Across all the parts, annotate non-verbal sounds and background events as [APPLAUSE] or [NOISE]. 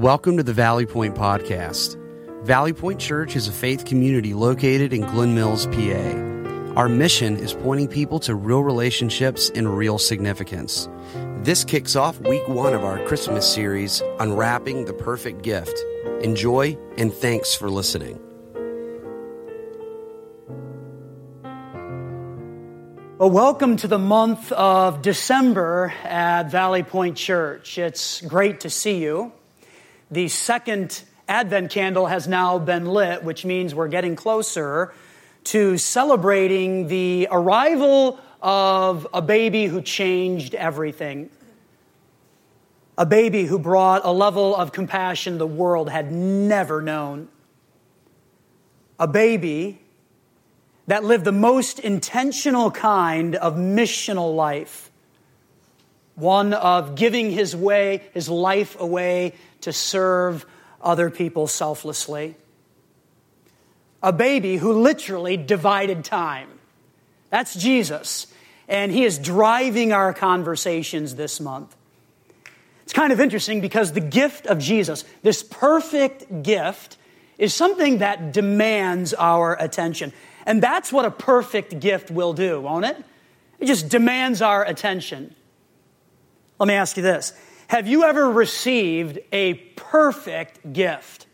Welcome to the Valley Point Podcast. Valley Point Church is a faith community located in Glen Mills, PA. Our mission is pointing people to real relationships and real significance. This kicks off week one of our Christmas series, Unwrapping the Perfect Gift. Enjoy and thanks for listening. Well, welcome to the month of December at Valley Point Church. It's great to see you. The second Advent candle has now been lit, which means we're getting closer to celebrating the arrival of a baby who changed everything. A baby who brought a level of compassion the world had never known. A baby that lived the most intentional kind of missional life. One of giving his way, his life away to serve other people selflessly. A baby who literally divided time. That's Jesus. And he is driving our conversations this month. It's kind of interesting because the gift of Jesus, this perfect gift, is something that demands our attention. And that's what a perfect gift will do, won't it? It just demands our attention. Let me ask you this have you ever received a perfect gift?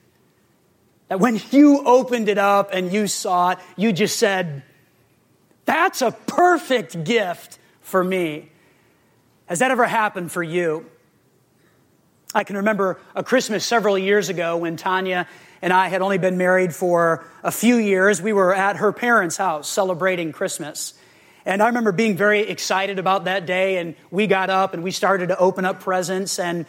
That when you opened it up and you saw it, you just said, That's a perfect gift for me. Has that ever happened for you? I can remember a Christmas several years ago when Tanya and I had only been married for a few years. We were at her parents' house celebrating Christmas. And I remember being very excited about that day, and we got up and we started to open up presents, and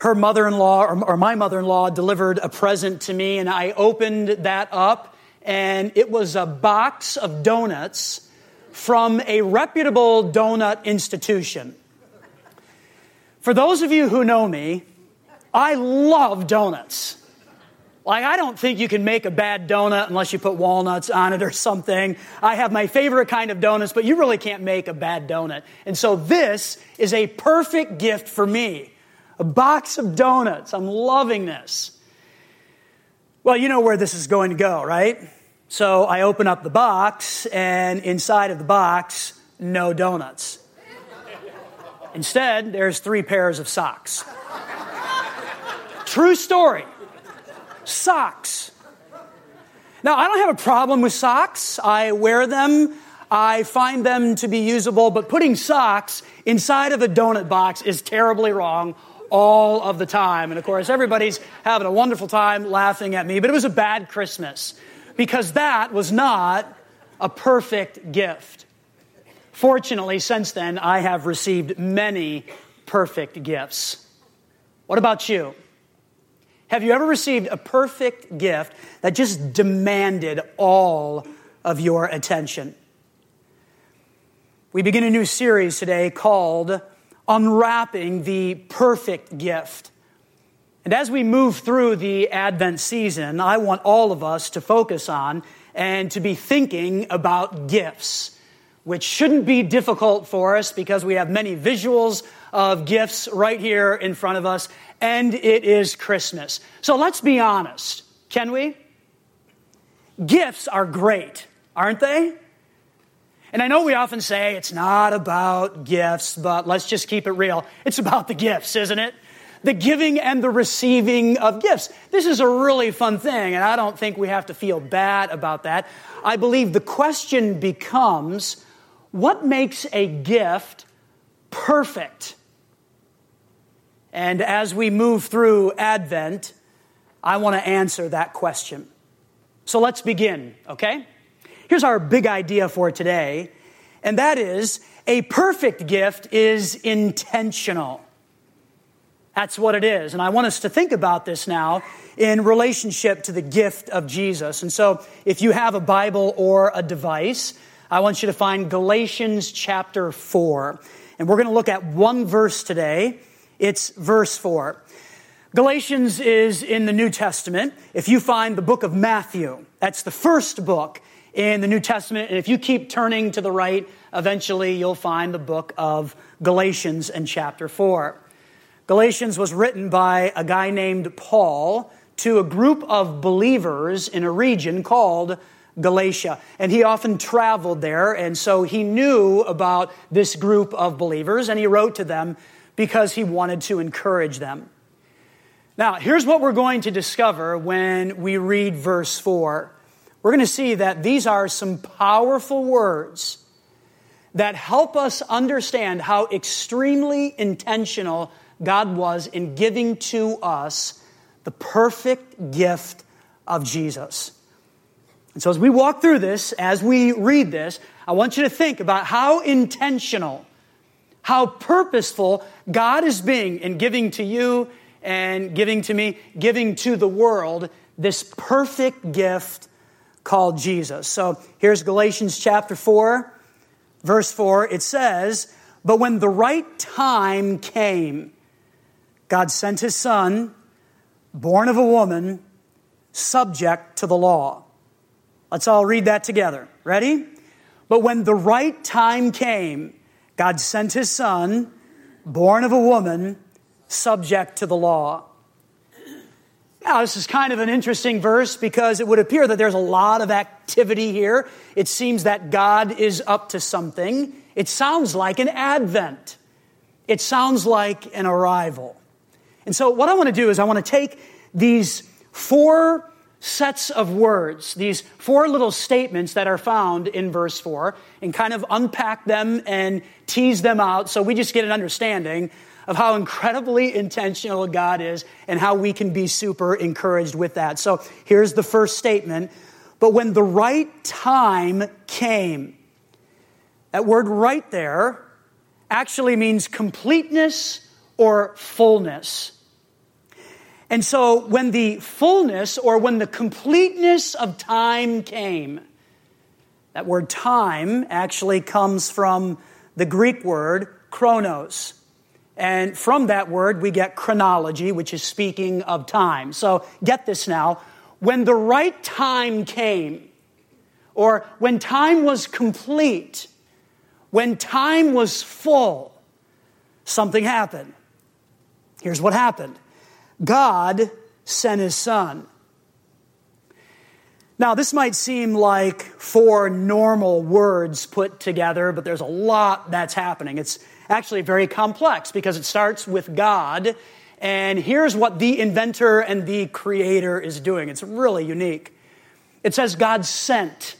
her mother in law, or, my mother in law, delivered a present to me, and I opened that up, and it was a box of donuts from a reputable donut institution. For those of you who know me, I love donuts. Like, I don't think you can make a bad donut unless you put walnuts on it or something. I have my favorite kind of donuts, but you really can't make a bad donut. And so this is a perfect gift for me. A box of donuts. I'm loving this. Well, you know where this is going to go, right? So I open up the box, and inside of the box, no donuts. Instead, there's three pairs of socks. True story socks. Now, I don't have a problem with socks. I wear them. I find them to be usable, but putting socks inside of a donut box is terribly wrong all of the time. And of course, everybody's having a wonderful time laughing at me, but it was a bad Christmas because that was not a perfect gift. Fortunately, since then, I have received many perfect gifts. What about you? Have you ever received a perfect gift that just demanded all of your attention? We begin a new series today called Unwrapping the Perfect Gift. And as we move through the Advent season, I want all of us to focus on and to be thinking about gifts, which shouldn't be difficult for us because we have many visuals of gifts right here in front of us and it is Christmas. So let's be honest, can we? Gifts are great, aren't they? And I know we often say it's not about gifts, but let's just keep it real. It's about the gifts, isn't it? The giving and the receiving of gifts. This is a really fun thing, and I don't think we have to feel bad about that. I believe the question becomes what makes a gift perfect? And as we move through Advent, I want to answer that question. So let's begin, okay? Here's our big idea for today, and that is a perfect gift is intentional. That's what it is. And I want us to think about this now in relationship to the gift of Jesus. And so if you have a Bible or a device, I want you to find Galatians chapter 4. And we're going to look at one verse today it's verse 4. Galatians is in the New Testament. If you find the book of Matthew, that's the first book in the New Testament. And if you keep turning to the right, eventually you'll find the book of Galatians and chapter 4. Galatians was written by a guy named Paul to a group of believers in a region called Galatia. And he often traveled there, and so he knew about this group of believers, and he wrote to them because he wanted to encourage them. Now, here's what we're going to discover when we read verse 4. We're going to see that these are some powerful words that help us understand how extremely intentional God was in giving to us the perfect gift of Jesus. And so, as we walk through this, as we read this, I want you to think about how intentional, how purposeful God is being in giving to you and giving to me, giving to the world this perfect gift called Jesus. So, here's Galatians chapter 4, verse 4. It says, But when the right time came, God sent his son, born of a woman, subject to the law. Let's all read that together. Ready? But when the right time came, God sent his son, born of a woman, subject to the law. Now, this is kind of an interesting verse because it would appear that there's a lot of activity here. It seems that God is up to something. It sounds like an advent. It sounds like an arrival. And so, what I want to do is, I want to take these four sets of words, these four little statements that are found in verse 4, and kind of unpack them and tease them out so we just get an understanding of how incredibly intentional God is and how we can be super encouraged with that. So here's the first statement. But when the right time came, that word right there actually means completeness or fullness. And so when the fullness or when the completeness of time came, that word time actually comes from the Greek word chronos. And from that word, we get chronology, which is speaking of time. So get this now. When the right time came, or when time was complete, when time was full, something happened. Here's what happened God sent his son. Now, this might seem like four normal words put together, but there's a lot that's happening. It's actually very complex because it starts with God, and here's what the inventor and the creator is doing. It's really unique. It says God sent.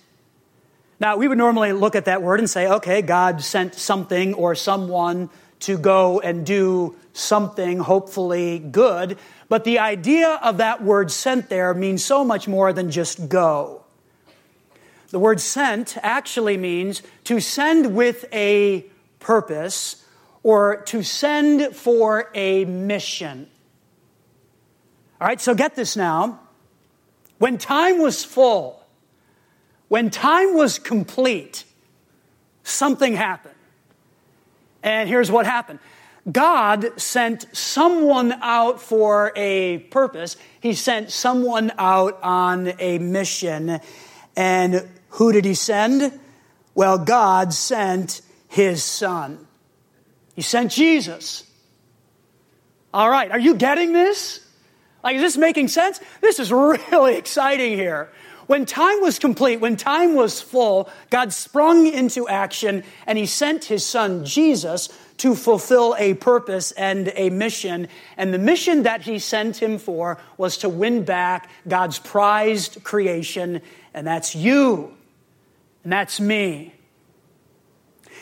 Now, we would normally look at that word and say, okay, God sent something or someone to go and do something hopefully good. But the idea of that word sent there means so much more than just go. The word sent actually means to send with a purpose or to send for a mission. All right, so get this now. When time was full, when time was complete, something happened. And here's what happened God sent someone out for a purpose. He sent someone out on a mission. And who did he send? Well, God sent his son. He sent Jesus. All right, are you getting this? Like, is this making sense? This is [LAUGHS] really exciting here. When time was complete, when time was full, God sprung into action and he sent his son Jesus to fulfill a purpose and a mission. And the mission that he sent him for was to win back God's prized creation, and that's you, and that's me.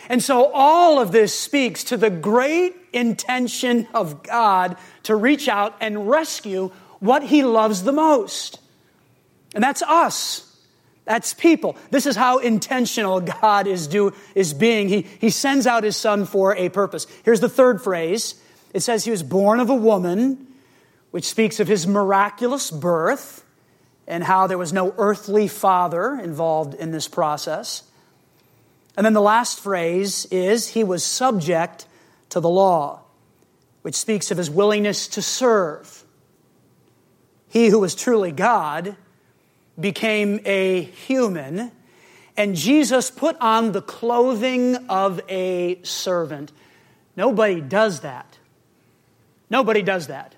And so all of this speaks to the great intention of God to reach out and rescue what he loves the most. And that's us. That's people. This is how intentional God is, do, is being. He, he sends out his son for a purpose. Here's the third phrase it says he was born of a woman, which speaks of his miraculous birth and how there was no earthly father involved in this process. And then the last phrase is he was subject to the law, which speaks of his willingness to serve. He who was truly God became a human, and Jesus put on the clothing of a servant. Nobody does that. Nobody does that.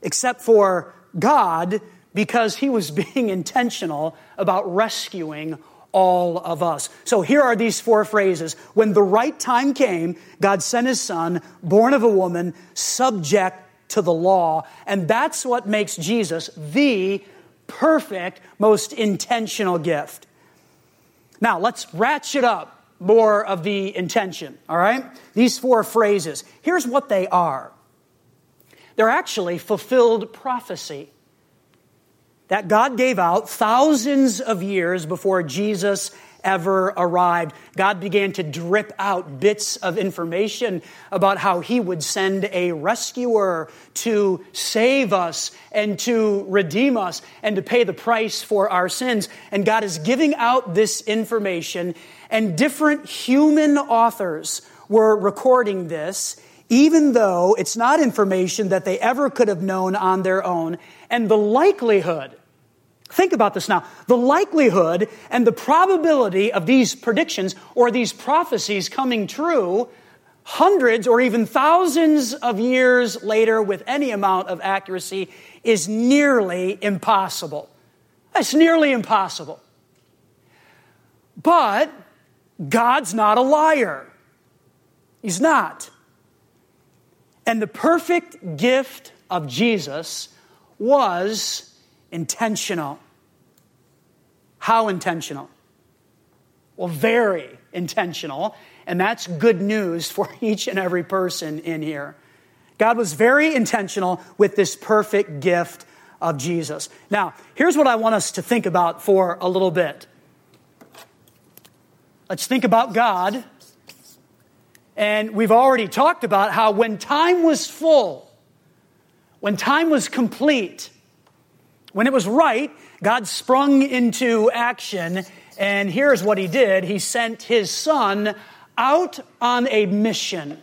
Except for God, because he was [LAUGHS] being intentional about rescuing all of us. So here are these four phrases. When the right time came, God sent his son, born of a woman, subject to the law. And that's what makes Jesus the perfect, most intentional gift. Now, let's ratchet up more of the intention, all right? These four phrases. Here's what they are they're actually fulfilled prophecy that God gave out thousands of years before Jesus ever arrived. God began to drip out bits of information about how He would send a rescuer to save us and to redeem us and to pay the price for our sins. And God is giving out this information, and different human authors were recording this even though it's not information that they ever could have known on their own, and the likelihood Think about this now. The likelihood and the probability of these predictions or these prophecies coming true hundreds or even thousands of years later with any amount of accuracy is nearly impossible. It's nearly impossible. But God's not a liar. He's not. And the perfect gift of Jesus was intentional. How intentional? Well, very intentional. And that's good news for [LAUGHS] each and every person in here. God was very intentional with this perfect gift of Jesus. Now, here's what I want us to think about for a little bit. Let's think about God. And we've already talked about how when time was full, when time was complete, when it was right, God sprung into action, and here's what he did He sent his son out on a mission.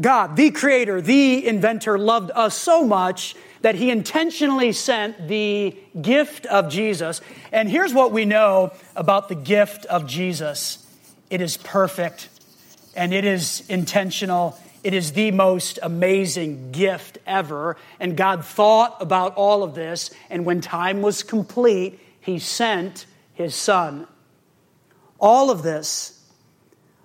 God, the creator, the inventor, loved us so much that he intentionally sent the gift of Jesus. And here's what we know about the gift of Jesus it is perfect, and it is intentional, it is the most amazing gift ever. And God thought about all of this, and when time was complete, He sent His Son. All of this,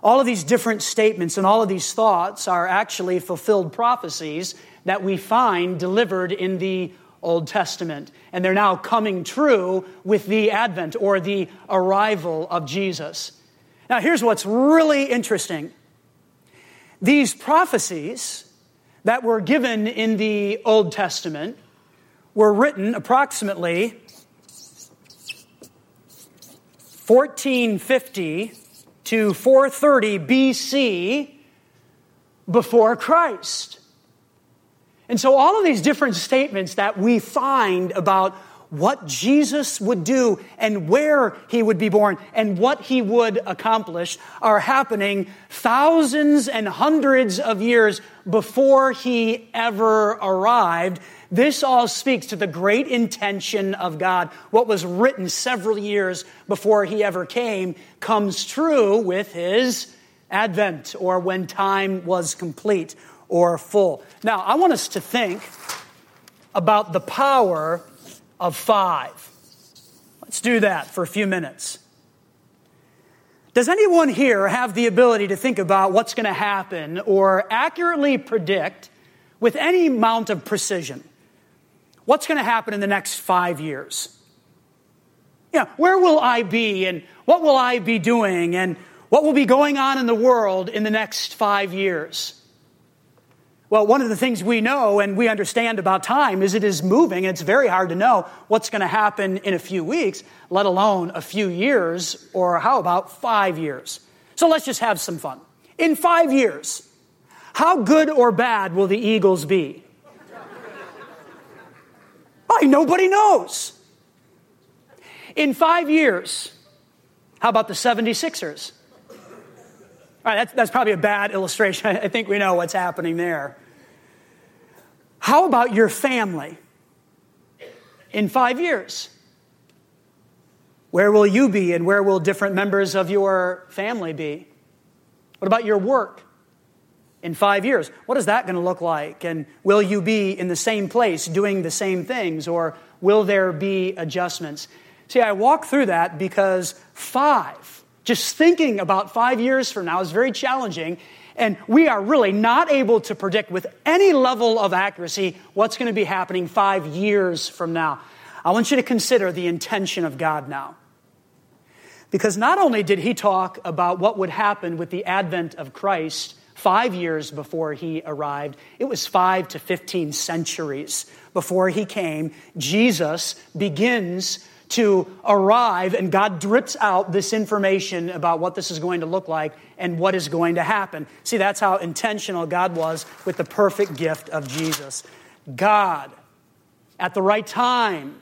all of these different statements and all of these thoughts are actually fulfilled prophecies that we find delivered in the Old Testament. And they're now coming true with the advent or the arrival of Jesus. Now, here's what's really interesting these prophecies that were given in the Old Testament were written approximately 1450 to 430 BC before Christ. And so, all of these different statements that we find about what Jesus would do and where he would be born and what he would accomplish are happening thousands and hundreds of years before he ever arrived. This all speaks to the great intention of God. What was written several years before he ever came comes true with his advent or when time was complete or full. Now, I want us to think about the power of five. Let's do that for a few minutes. Does anyone here have the ability to think about what's going to happen or accurately predict with any amount of precision what's going to happen in the next five years? Yeah, where will I be and what will I be doing and what will be going on in the world in the next five years? Well, one of the things we know and we understand about time is it is moving. And it's very hard to know what's going to happen in a few weeks, let alone a few years, or how about five years? So let's just have some fun. In five years, how good or bad will the Eagles be? [LAUGHS] Why, nobody knows. In five years, how about the 76ers? All right, that's, that's probably a bad illustration. [LAUGHS] I think we know what's happening there. How about your family in five years? Where will you be and where will different members of your family be? What about your work? in five years? What is that going to look like? And will you be in the same place doing the same things, or will there be adjustments? See, I walk through that because five, just thinking about five years from now is very challenging. And we are really not able to predict with any level of accuracy what's going to be happening five years from now. I want you to consider the intention of God now. Because not only did he talk about what would happen with the advent of Christ five years before he arrived, it was five to 15 centuries before he came. Jesus begins to arrive, and God drips out this information about what this is going to look like and what is going to happen. See, that's how intentional God was with the perfect gift of Jesus. God, at the right time,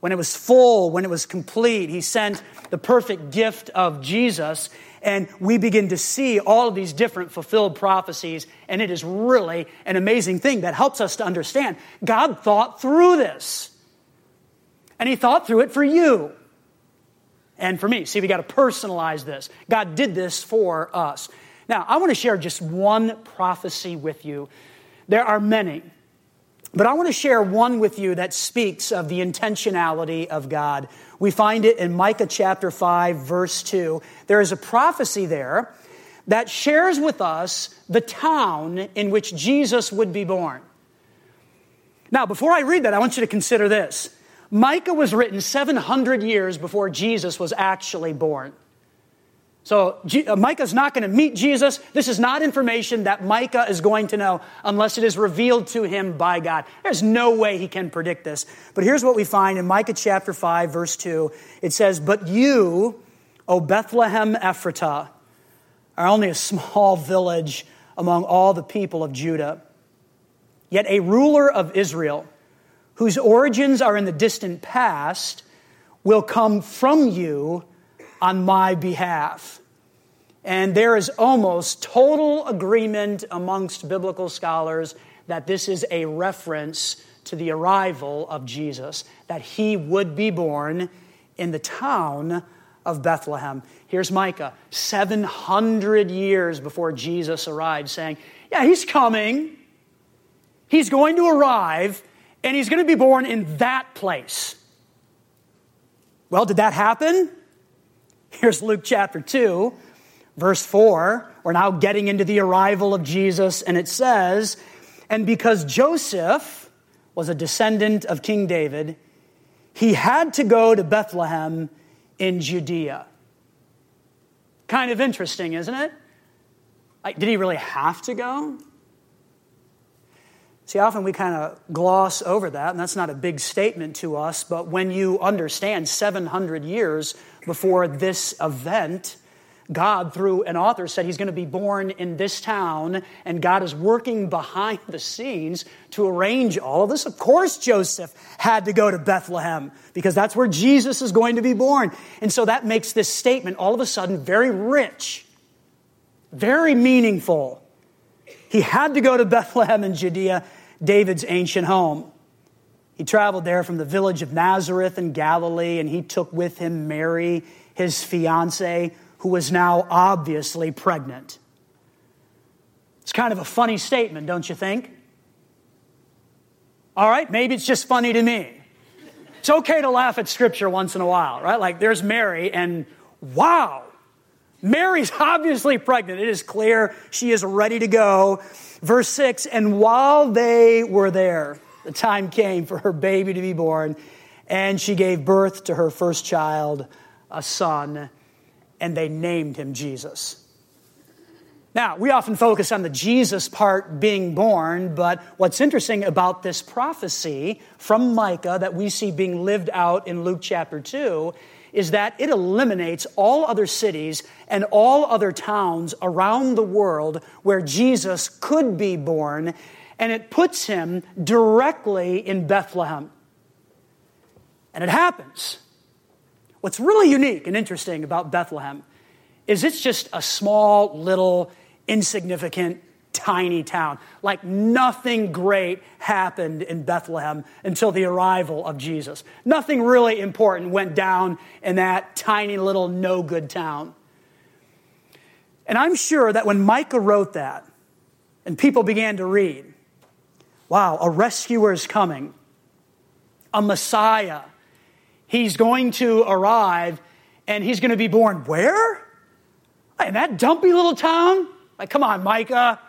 when it was full, when it was complete, He sent the perfect gift of Jesus. And we begin to see all of these different fulfilled prophecies. And it is really an amazing thing that helps us to understand God thought through this. And He thought through it for you and for me. See, we got to personalize this. God did this for us. Now, I want to share just one prophecy with you. There are many, but I want to share one with you that speaks of the intentionality of God. We find it in Micah chapter 5, verse 2. There is a prophecy there that shares with us the town in which Jesus would be born. Now, before I read that, I want you to consider this. Micah was written 700 years before Jesus was actually born. So uh, Micah's not going to meet Jesus. This is not information that Micah is going to know unless it is revealed to him by God. There's no way he can predict this. But here's what we find in Micah chapter 5, verse 2. It says, But you, O Bethlehem Ephratah, are only a small village among all the people of Judah. Yet a ruler of Israel whose origins are in the distant past, will come from you on my behalf. And there is almost total agreement amongst biblical scholars that this is a reference to the arrival of Jesus, that he would be born in the town of Bethlehem. Here's Micah, 700 years before Jesus arrived, saying, Yeah, he's coming. He's going to arrive, and he's going to be born in that place. Well, did that happen? Here's Luke chapter 2, verse 4. We're now getting into the arrival of Jesus, and it says, And because Joseph was a descendant of King David, he had to go to Bethlehem in Judea. Kind of interesting, isn't it? Like, did he really have to go? See, often we kind of gloss over that, and that's not a big statement to us, but when you understand 700 years before this event, God, through an author, said he's going to be born in this town, and God is working behind the scenes to arrange all of this. Of course, Joseph had to go to Bethlehem because that's where Jesus is going to be born. And so that makes this statement all of a sudden very rich, very meaningful. He had to go to Bethlehem in Judea David's ancient home. He traveled there from the village of Nazareth in Galilee, and he took with him Mary, his fiancee, who was now obviously pregnant. It's kind of a funny statement, don't you think? All right, maybe it's just funny to me. It's okay to laugh at scripture once in a while, right? Like there's Mary, and wow, Mary's [LAUGHS] obviously pregnant. It is clear she is ready to go. Verse 6 And while they were there, the time came for her baby to be born, and she gave birth to her first child, a son, and they named him Jesus. Now, we often focus on the Jesus part being born, but what's interesting about this prophecy from Micah that we see being lived out in Luke chapter 2 is that it eliminates all other cities and all other towns around the world where Jesus could be born, and it puts him directly in Bethlehem. And it happens. What's really unique and interesting about Bethlehem is it's just a small, little, insignificant tiny town. Like nothing great happened in Bethlehem until the arrival of Jesus. Nothing really important went down in that tiny little no good town. And I'm sure that when Micah wrote that, And people began to read wow, a rescuer is coming, a Messiah. He's going to arrive and he's going to be born where? In that dumpy little town? Like, come on, Micah.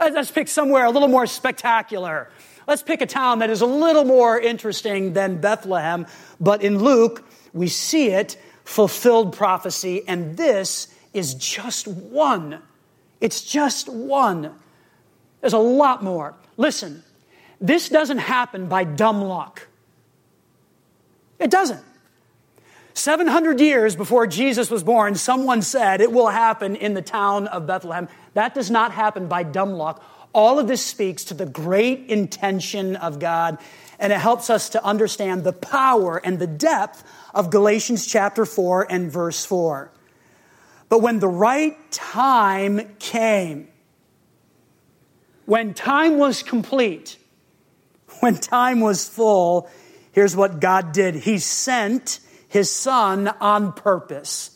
Let's pick somewhere a little more spectacular. Let's pick a town that is a little more interesting than Bethlehem. But in Luke, we see it fulfilled prophecy, and this is just one. It's just one. There's a lot more. Listen, this doesn't happen by dumb luck. It doesn't. 700 years before Jesus was born, someone said it will happen in the town of Bethlehem. That does not happen by dumb luck. All of this speaks to the great intention of God, and it helps us to understand the power and the depth of Galatians chapter 4 and verse 4. But when the right time came, when time was complete, when time was full, here's what God did He sent His Son on purpose.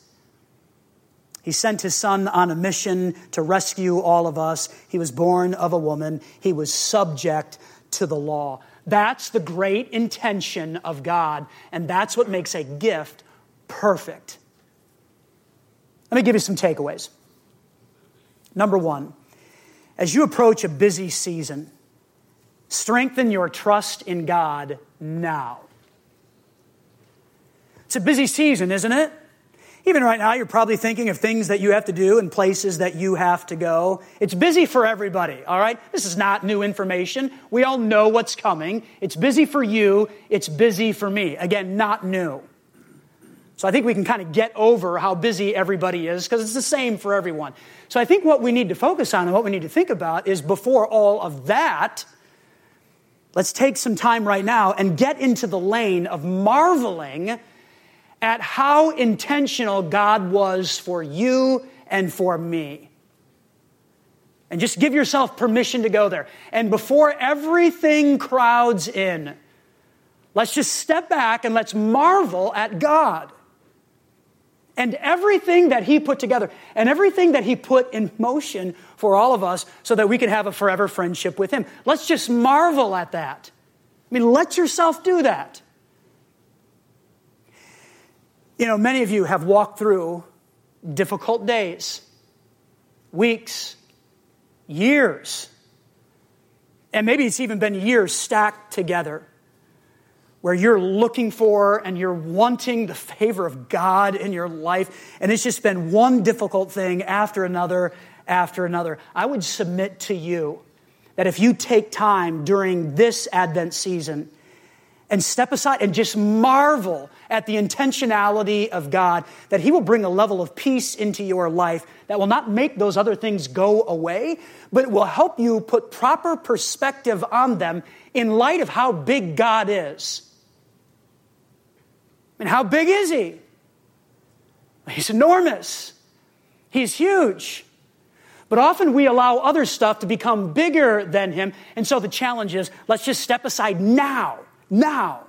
He sent his son on a mission to rescue all of us. He was born of a woman. He was subject to the law. That's the great intention of God, and that's what makes a gift perfect. Let me give you some takeaways. Number one, as you approach a busy season, strengthen your trust in God now. It's a busy season, isn't it? Even right now, you're probably thinking of things that you have to do and places that you have to go. It's busy for everybody, all right? This is not new information. We all know what's coming. It's busy for you, it's busy for me. Again, not new. So I think we can kind of get over how busy everybody is because it's the same for everyone. So I think what we need to focus on and what we need to think about is before all of that, let's take some time right now and get into the lane of marveling at how intentional God was for you and for me. And just give yourself permission to go there. And before everything crowds in, let's just step back and let's marvel at God and everything that He put together and everything that He put in motion for all of us so that we can have a forever friendship with Him. Let's just marvel at that. I mean, let yourself do that. You know, many of you have walked through difficult days, weeks, years, and maybe it's even been years stacked together where you're looking for and you're wanting the favor of God in your life, and it's just been one difficult thing after another after another. I would submit to you that if you take time during this Advent season and step aside and just marvel at the intentionality of God, that He will bring a level of peace into your life that will not make those other things go away, but will help you put proper perspective on them in light of how big God is. And how big is He? He's enormous. He's huge. But often we allow other stuff to become bigger than Him. And so the challenge is let's just step aside now now,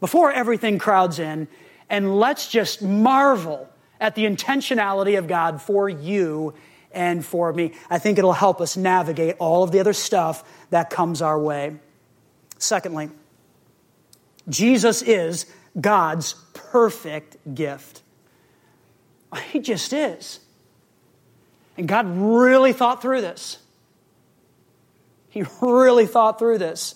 before everything crowds in, and let's just marvel at the intentionality of God for you and for me. I think it'll help us navigate all of the other stuff that comes our way. Secondly, Jesus is God's perfect gift. [LAUGHS] He just is. And God really thought through this. He really thought through this.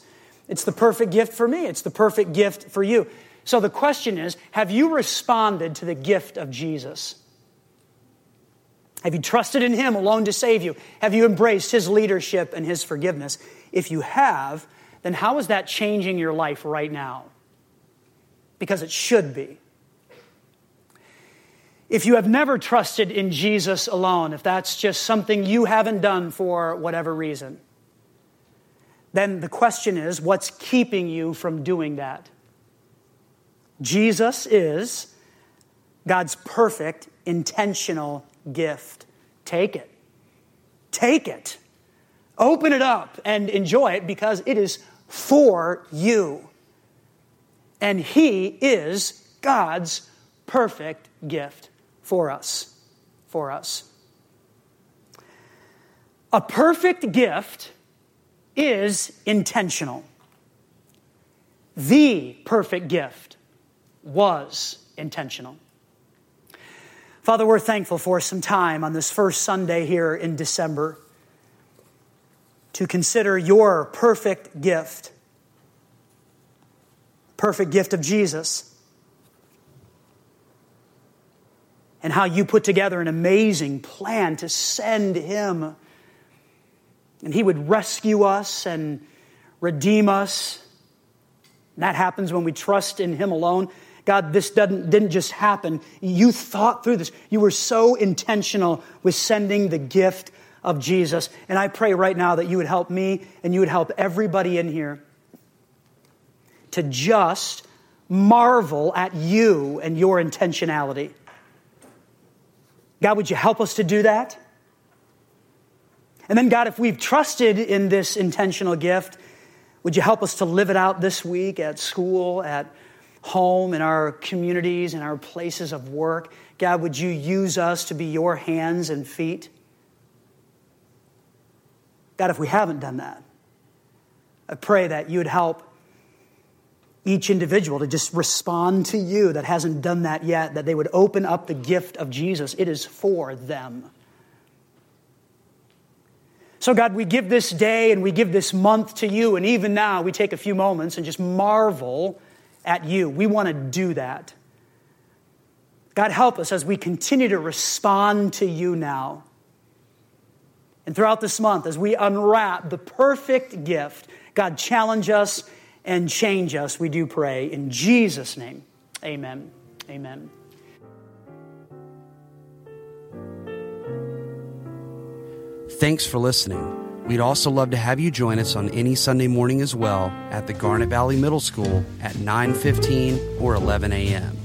It's the perfect gift for me, it's the perfect gift for you. So the question is have you responded to the gift of Jesus? Have you trusted in Him alone to save you? Have you embraced His leadership and His forgiveness? If you have, then how is that changing your life right now? Because it should be. If you have never trusted in Jesus alone, if that's just something you haven't done for whatever reason, then the question is what's keeping you from doing that? Jesus is God's perfect, intentional gift. Take it. Take it. Open it up and enjoy it because it is for you. And He is God's perfect gift for us. For us. A perfect gift is intentional. The perfect gift was intentional. Father, we're thankful for some time on this first Sunday here in December to consider your perfect gift, perfect gift of Jesus, and how you put together an amazing plan to send him. And he would rescue us and redeem us. And that happens when we trust in him alone. God, this didn't, didn't just happen. You thought through this. You were so intentional with sending the gift of Jesus. And I pray right now that you would help me and you would help everybody in here to just marvel at you and your intentionality. God, would you help us to do that? And then, God, if we've trusted in this intentional gift, would you help us to live it out this week at school, at home, in our communities, in our places of work. God, would you use us to be your hands and feet? God, if we haven't done that, I pray that you would help each individual to just respond to you that hasn't done that yet, that they would open up the gift of Jesus. It is for them. So, God, we give this day and we give this month to you, and even now we take a few moments and just marvel at you. We want to do that. God, help us as we continue to respond to you now. And throughout this month, as we unwrap the perfect gift, God, challenge us and change us, we do pray. In Jesus' name, amen. Amen. Thanks for listening. We'd also love to have you join us on any Sunday morning as well at the Garnet Valley Middle School at 9:15 or 11 a.m.